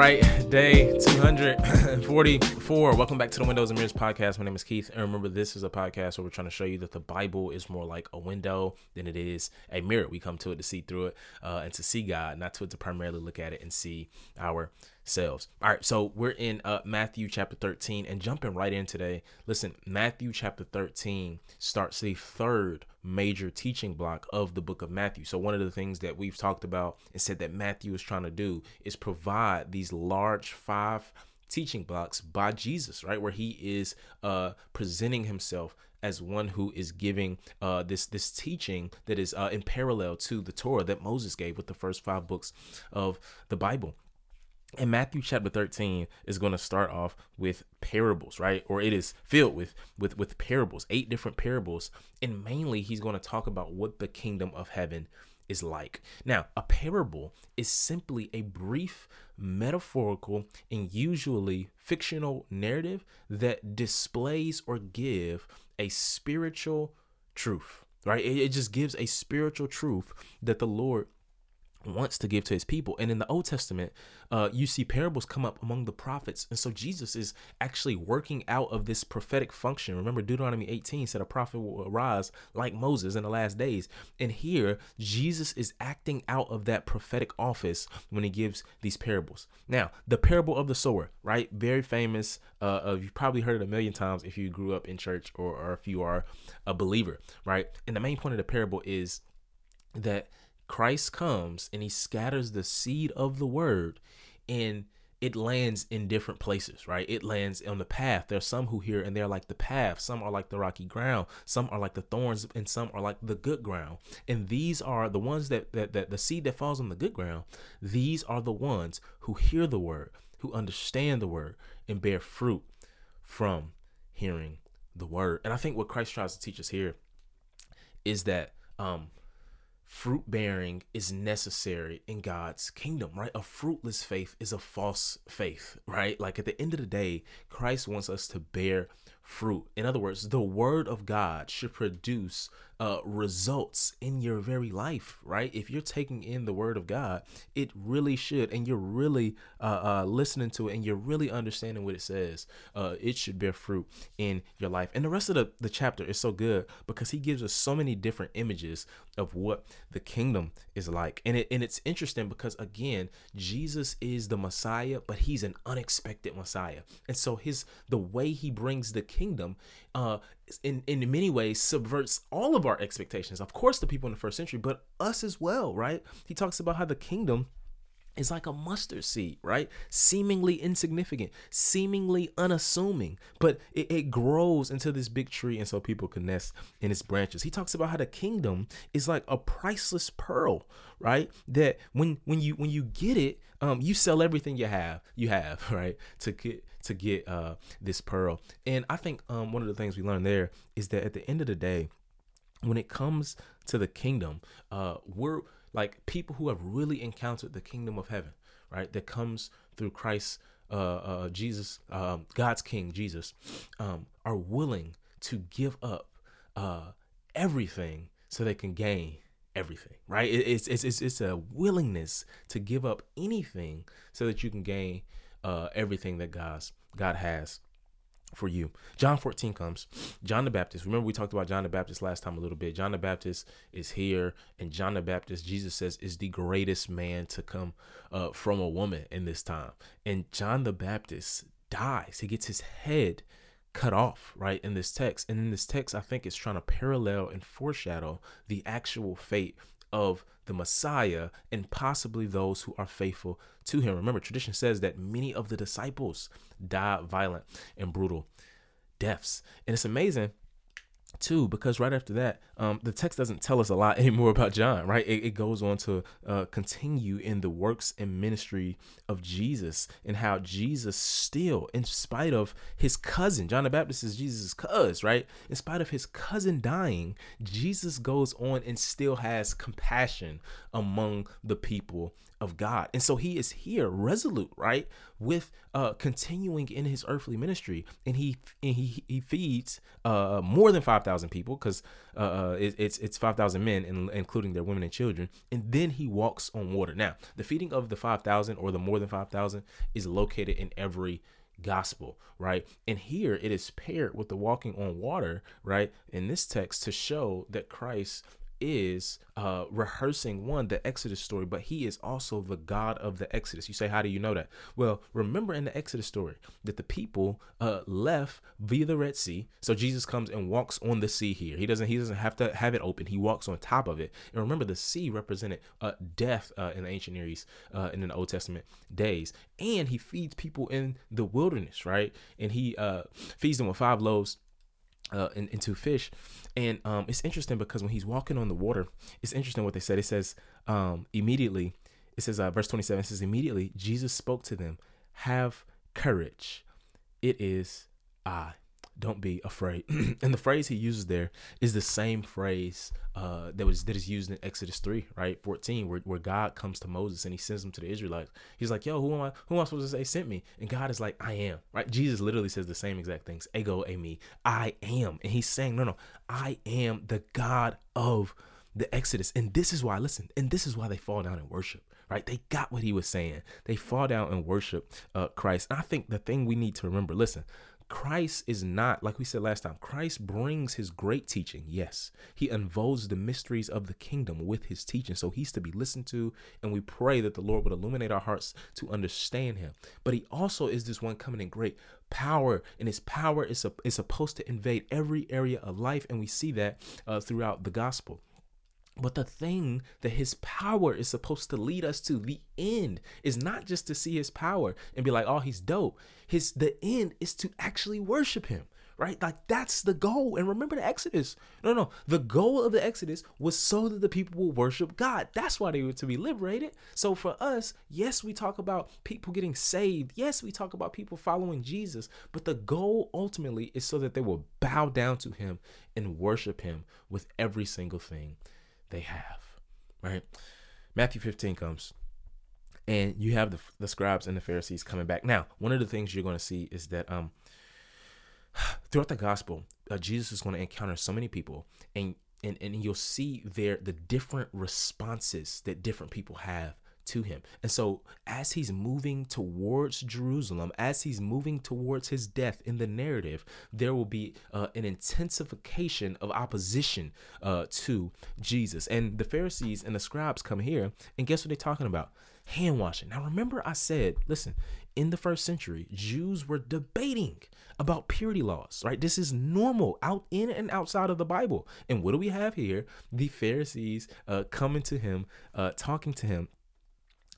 right, day 244. Welcome back to the Windows and Mirrors podcast. My name is Keith, and remember, this is a podcast where we're trying to show you that the Bible is more like a window than it is a mirror. We come to it to see through it uh, and to see God, not to to primarily look at it and see ourselves. All right, so we're in uh, Matthew chapter 13 and jumping right in today. Listen, Matthew chapter 13 starts the third major teaching block of the book of Matthew. So, one of the things that we've talked about and said that Matthew is trying to do is provide these large five teaching blocks by Jesus, right? Where he is uh, presenting himself as one who is giving uh, this this teaching that is uh, in parallel to the Torah that Moses gave with the first five books of the Bible. And Matthew chapter 13 is going to start off with parables, right? Or it is filled with with with parables, eight different parables, and mainly he's going to talk about what the kingdom of heaven is like. Now, a parable is simply a brief metaphorical and usually fictional narrative that displays or give a spiritual truth, right? It, it just gives a spiritual truth that the Lord wants to give to his people. And in the Old Testament, uh, you see parables come up among the prophets. And so Jesus is actually working out of this prophetic function. Remember, Deuteronomy 18 said a prophet will arise like Moses in the last days. And here, Jesus is acting out of that prophetic office when he gives these parables. Now, the parable of the sower, right? Very famous. Uh, you've probably heard it a million times if you grew up in church or, or if you are a believer, right? And the main point of the parable is that Christ comes and he scatters the seed of the word and it lands in different places, right? It lands on the path. There's some who hear and they're like the path. Some are like the rocky ground. Some are like the thorns, and some are like the good ground. And these are the ones that that, that the seed that falls on the good ground. These are the ones who hear the word, who understand the word, and bear fruit from hearing the word. And I think what Christ tries to teach us here is that um, fruit bearing is necessary in God's kingdom, right? A fruitless faith is a false faith, right? Like at the end of the day, Christ wants us to bear fruit. In other words, the word of God should produce uh, results in your very life, right? If you're taking in the word of God, it really should, and you're really uh, uh, listening to it and you're really understanding what it says, uh, it should bear fruit in your life. And the rest of the, the chapter is so good because he gives us so many different images of what the kingdom is like. And, it, and it's interesting because, again, Jesus is the Messiah, but he's an unexpected Messiah. And so his the way he brings the kingdom uh, in in many ways subverts all of our expectations. Of course, the people in the first century, but us as well, right? He talks about how the kingdom is like a mustard seed, right? Seemingly insignificant, seemingly unassuming, but it, it, grows into this big tree, and so people can nest in its branches. He talks about how the kingdom is like a priceless pearl, right? That when when you when you get it, um, you sell everything you have, you have, right, to get to get uh this pearl. And I think um one of the things we learned there is that at the end of the day, when it comes to the kingdom, uh, we're like people who have really encountered the kingdom of heaven, right? That comes through Christ, uh, uh, Jesus, um, God's King, Jesus, um, are willing to give up uh, everything so they can gain everything, right? It, it's, it's, it's, it's a willingness to give up anything so that you can gain uh, everything that God's God has for you. John 14 comes. John the Baptist. Remember, we talked about John the Baptist last time a little bit. John the Baptist is here, and John the Baptist, Jesus says, is the greatest man to come uh, from a woman in this time. And John the Baptist dies, he gets his head cut off, right, in this text. And in this text, I think it's trying to parallel and foreshadow the actual fate of the Messiah and possibly those who are faithful to him. Remember, tradition says that many of the disciples died violent and brutal deaths. And it's amazing too because right after that um, the text doesn't tell us a lot anymore about john right it, it goes on to uh, continue in the works and ministry of jesus and how jesus still in spite of his cousin john the baptist is jesus' cousin right in spite of his cousin dying jesus goes on and still has compassion among the people of God. And so he is here resolute, right? With uh continuing in his earthly ministry. And he and he he feeds uh more than 5,000 people cuz uh, uh it, it's it's 5,000 men in, including their women and children. And then he walks on water. Now, the feeding of the 5,000 or the more than 5,000 is located in every gospel, right? And here it is paired with the walking on water, right? In this text to show that Christ is uh, rehearsing one the Exodus story, but he is also the God of the Exodus. You say, how do you know that? Well, remember in the Exodus story that the people uh, left via the Red Sea. So Jesus comes and walks on the sea here. He doesn't he doesn't have to have it open. He walks on top of it. And remember, the sea represented uh, death uh, in the ancient Near East uh, in the Old Testament days. And he feeds people in the wilderness, right? And he uh, feeds them with five loaves uh, in, into fish. And um, it's interesting because when he's walking on the water, it's interesting what they said. It says um, immediately, it says, uh, verse 27 says, immediately Jesus spoke to them, have courage. It is I don't be afraid. and the phrase he uses there is the same phrase uh, that was that is used in Exodus 3, right? 14, where, where God comes to Moses and he sends him to the Israelites. He's like, yo, who am I who am I supposed to say sent me? And God is like, I am. Right? Jesus literally says the same exact things. Ego eimi. I am. And he's saying, No, no, I am the God of the Exodus. And this is why, listen, and this is why they fall down and worship, right? They got what he was saying. They fall down and worship uh, Christ. And I think the thing we need to remember, listen, Christ is not, like we said last time, Christ brings his great teaching. Yes, he unfolds the mysteries of the kingdom with his teaching. So he's to be listened to, and we pray that the Lord would illuminate our hearts to understand him. But he also is this one coming in great power, and his power is, is supposed to invade every area of life. And we see that uh, throughout the gospel. But the thing that his power is supposed to lead us to, the end, is not just to see his power and be like, oh, he's dope. His the end is to actually worship him. Right? Like that's the goal. And remember the Exodus. No, no. The goal of the Exodus was so that the people will worship God. That's why they were to be liberated. So for us, yes, we talk about people getting saved. Yes, we talk about people following Jesus. But the goal ultimately is so that they will bow down to him and worship him with every single thing they have, right? Matthew 15 comes and you have the, the scribes and the Pharisees coming back. Now, one of the things you're going to see is that um, throughout the gospel, uh, Jesus is going to encounter so many people and, and, and you'll see there the different responses that different people have to him. And so, as he's moving towards Jerusalem, as he's moving towards his death in the narrative, there will be uh, an intensification of opposition uh, to Jesus. And the Pharisees and the scribes come here, and guess what they're talking about? Hand washing. Now, remember, I said, listen, in the first century, Jews were debating about purity laws, right? This is normal out in and outside of the Bible. And what do we have here? The Pharisees uh, coming to him, uh, talking to him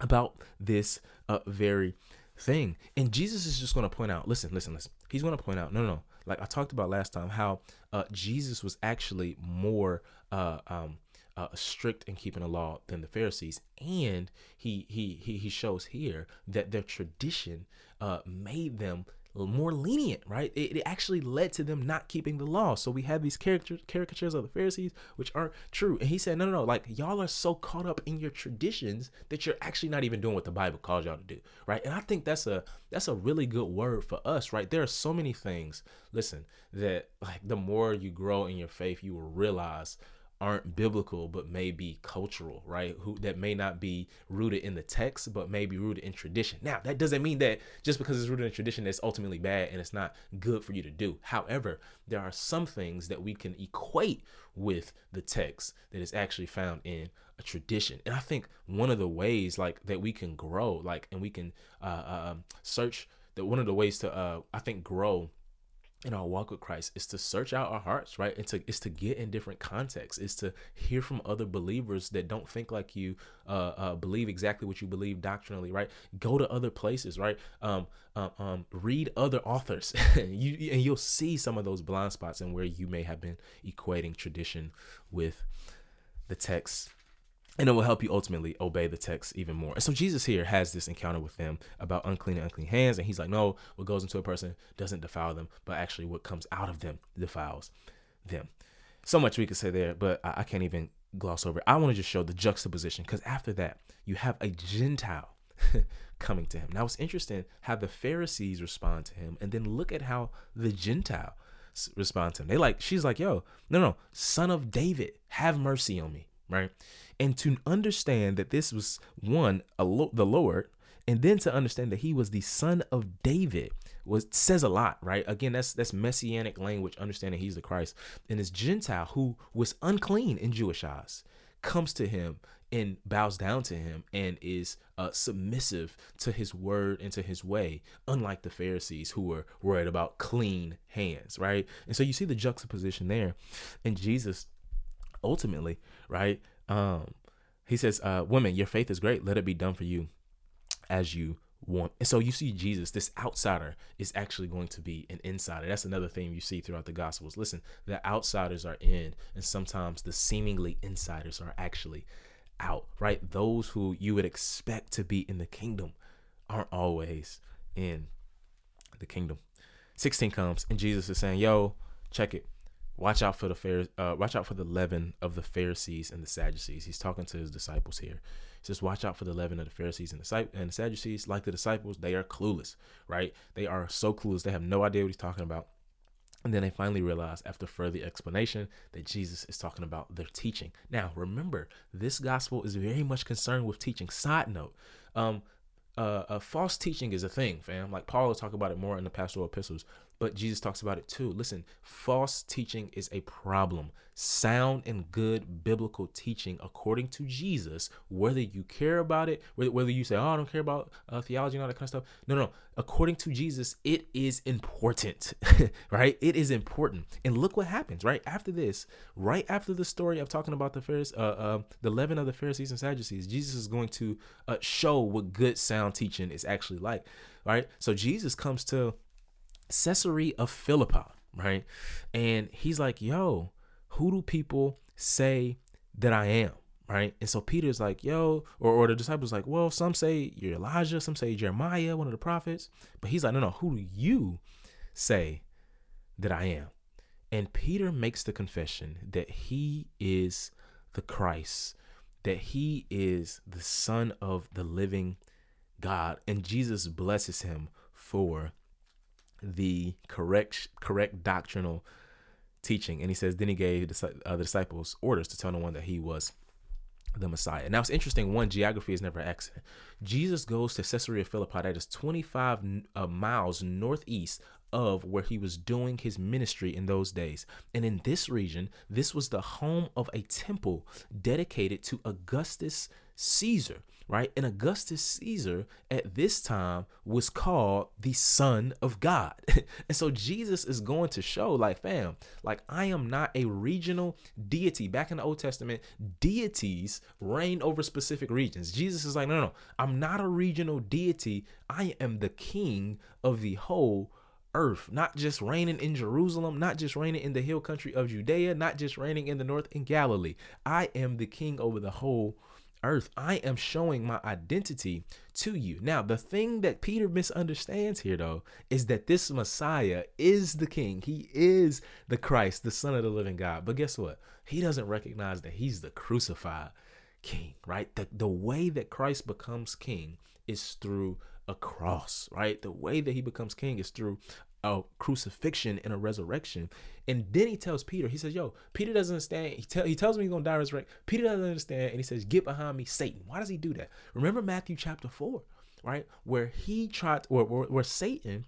about this uh, very thing. And Jesus is just going to point out, listen, listen, listen. He's going to point out, no, no, no. Like I talked about last time, how uh, Jesus was actually more uh, um, uh, strict in keeping the law than the Pharisees, and he he he, he shows here that their tradition uh, made them more lenient, right? It, it, actually led to them not keeping the law. So we have these characters, caricatures of the Pharisees, which aren't true. And he said, no, no, no, like y'all are so caught up in your traditions that you're actually not even doing what the Bible calls y'all to do, right? And I think that's a that's a really good word for us, right? There are so many things, listen, that like the more you grow in your faith, you will realize aren't biblical but may be cultural right? Who that may not be rooted in the text but may be rooted in tradition. Now that doesn't mean that just because it's rooted in tradition it's ultimately bad and it's not good for you to do. However there are some things that we can equate with the text that is actually found in a tradition. And i think one of the ways like that we can grow like and we can uh, um, search that one of the ways to uh, i think grow in our walk with Christ is to search out our hearts, right? And to is to get in different contexts, is to hear from other believers that don't think like you, uh, uh, believe exactly what you believe doctrinally, right? Go to other places, right? Um, um, um read other authors, you and you'll see some of those blind spots and where you may have been equating tradition with the text and it will help you ultimately obey the text even more. And so Jesus here has this encounter with them about unclean and unclean hands, and he's like, no, what goes into a person doesn't defile them, but actually what comes out of them defiles them. So much we could say there, but I, can't even gloss over. I want to just show the juxtaposition because after that, you have a Gentile coming to him. Now it's interesting how the Pharisees respond to him, and then look at how the Gentile respond to him. They like, she's like, yo, no, no, son of David, have mercy on me, right? And to understand that this was one, lo- the Lord, and then to understand that he was the son of David was says a lot, right? Again, that's that's messianic language, understanding he's the Christ. And this Gentile who was unclean in Jewish eyes comes to him and bows down to him and is uh, submissive to his word and to his way, unlike the Pharisees who were worried about clean hands, right? And so you see the juxtaposition there. And Jesus ultimately, right? Um, he says, uh, Women, your faith is great. Let it be done for you as you want. And so you see Jesus, this outsider, is actually going to be an insider. That's another thing you see throughout the Gospels. Listen, the outsiders are in, and sometimes the seemingly insiders are actually out, right? Those who you would expect to be in the kingdom aren't always in the kingdom. 16 comes, and Jesus is saying, Yo, check it. Watch out for the fair, uh, watch out for the leaven of the Pharisees and the Sadducees. He's talking to his disciples here. He says, Watch out for the leaven of the Pharisees and the, and the Sadducees. Like the disciples, they are clueless, right? They are so clueless. They have no idea what he's talking about. And then they finally realize, after further explanation, that Jesus is talking about their teaching. Now, remember, this gospel is very much concerned with teaching. Side note, um, uh, false teaching is a thing, fam. Like Paul will talk about it more in the pastoral epistles but Jesus talks about it too. Listen, false teaching is a problem. Sound and good biblical teaching, according to Jesus, whether you care about it, whether you say, "Oh, I don't care about uh, theology and all that kind of stuff," no, no. According to Jesus, it is important, right? It is important. And look what happens, right after this, right after the story of talking about the Pharisees, uh, uh, the leaven of the Pharisees and Sadducees. Jesus is going to uh, show what good sound teaching is actually like, right? So Jesus comes to Caesarea of Philippi, right? And he's like, yo, who do people say that I am? Right. And so Peter's like, yo, or, or the disciples like, well, some say you're Elijah, some say Jeremiah, one of the prophets. But he's like, no, no, who do you say that I am? And Peter makes the confession that he is the Christ, that he is the Son of the living God. And Jesus blesses him for the correct correct doctrinal teaching. And he says, then he gave the, uh, the disciples orders to tell no one that he was the Messiah. Now it's interesting. One, geography is never an accident. Jesus goes to Caesarea Philippi, that is 25 uh, miles northeast of where he was doing his ministry in those days. And in this region, this was the home of a temple dedicated to Augustus Caesar right? And Augustus Caesar at this time was called the Son of God. and so Jesus is going to show, like, fam, like, I am not a regional deity. Back in the Old Testament, deities reign over specific regions. Jesus is like, no, no, no, I'm not a regional deity. I am the king of the whole earth, not just reigning in Jerusalem, not just reigning in the hill country of Judea, not just reigning in the north in Galilee. I am the king over the whole earth. I am showing my identity to you. Now, the thing that Peter misunderstands here, though, is that this Messiah is the King. He is the Christ, the Son of the living God. But guess what? He doesn't recognize that he's the crucified King, right? The, the way that Christ becomes King is through a cross, right? The way that he becomes King is through a crucifixion and a resurrection. And then he tells Peter, he says, Yo, Peter doesn't understand. He, tell, he tells me he's going to die resurrect. Peter doesn't understand. And he says, Get behind me, Satan. Why does he do that? Remember Matthew chapter 4, right? Where he tried, or where, where Satan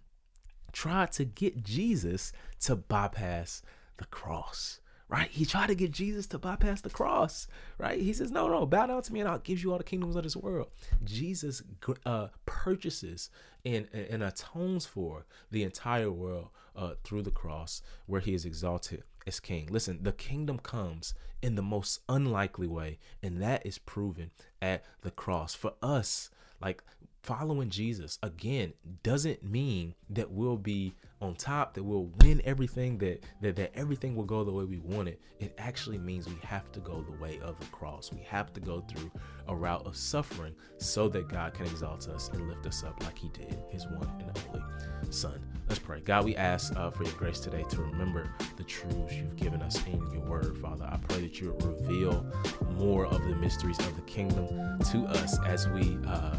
tried to get Jesus to bypass the cross right? He tried to get Jesus to bypass the cross, right? He says, No, no, bow down to me and I'll give you all the kingdoms of this world. Jesus uh, purchases and, and atones for the entire world uh, through the cross where he is exalted as king. Listen, the kingdom comes in the most unlikely way, and that is proven at the cross. For us, like following Jesus again doesn't mean that we'll be on top, that we'll win everything, that, that that everything will go the way we want it. It actually means we have to go the way of the cross. We have to go through a route of suffering so that God can exalt us and lift us up like He did His one and only Son. Let's pray. God, we ask uh, for your grace today to remember the truths you've given us in your word, Father. I pray that you reveal more of the mysteries of the kingdom to us as we. Uh,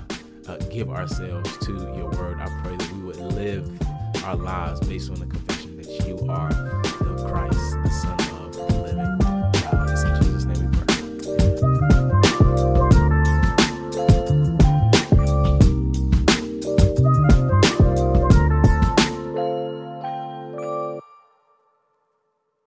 uh, give ourselves to your word. I pray that we would live our lives based on the confession that you are the Christ, the Son.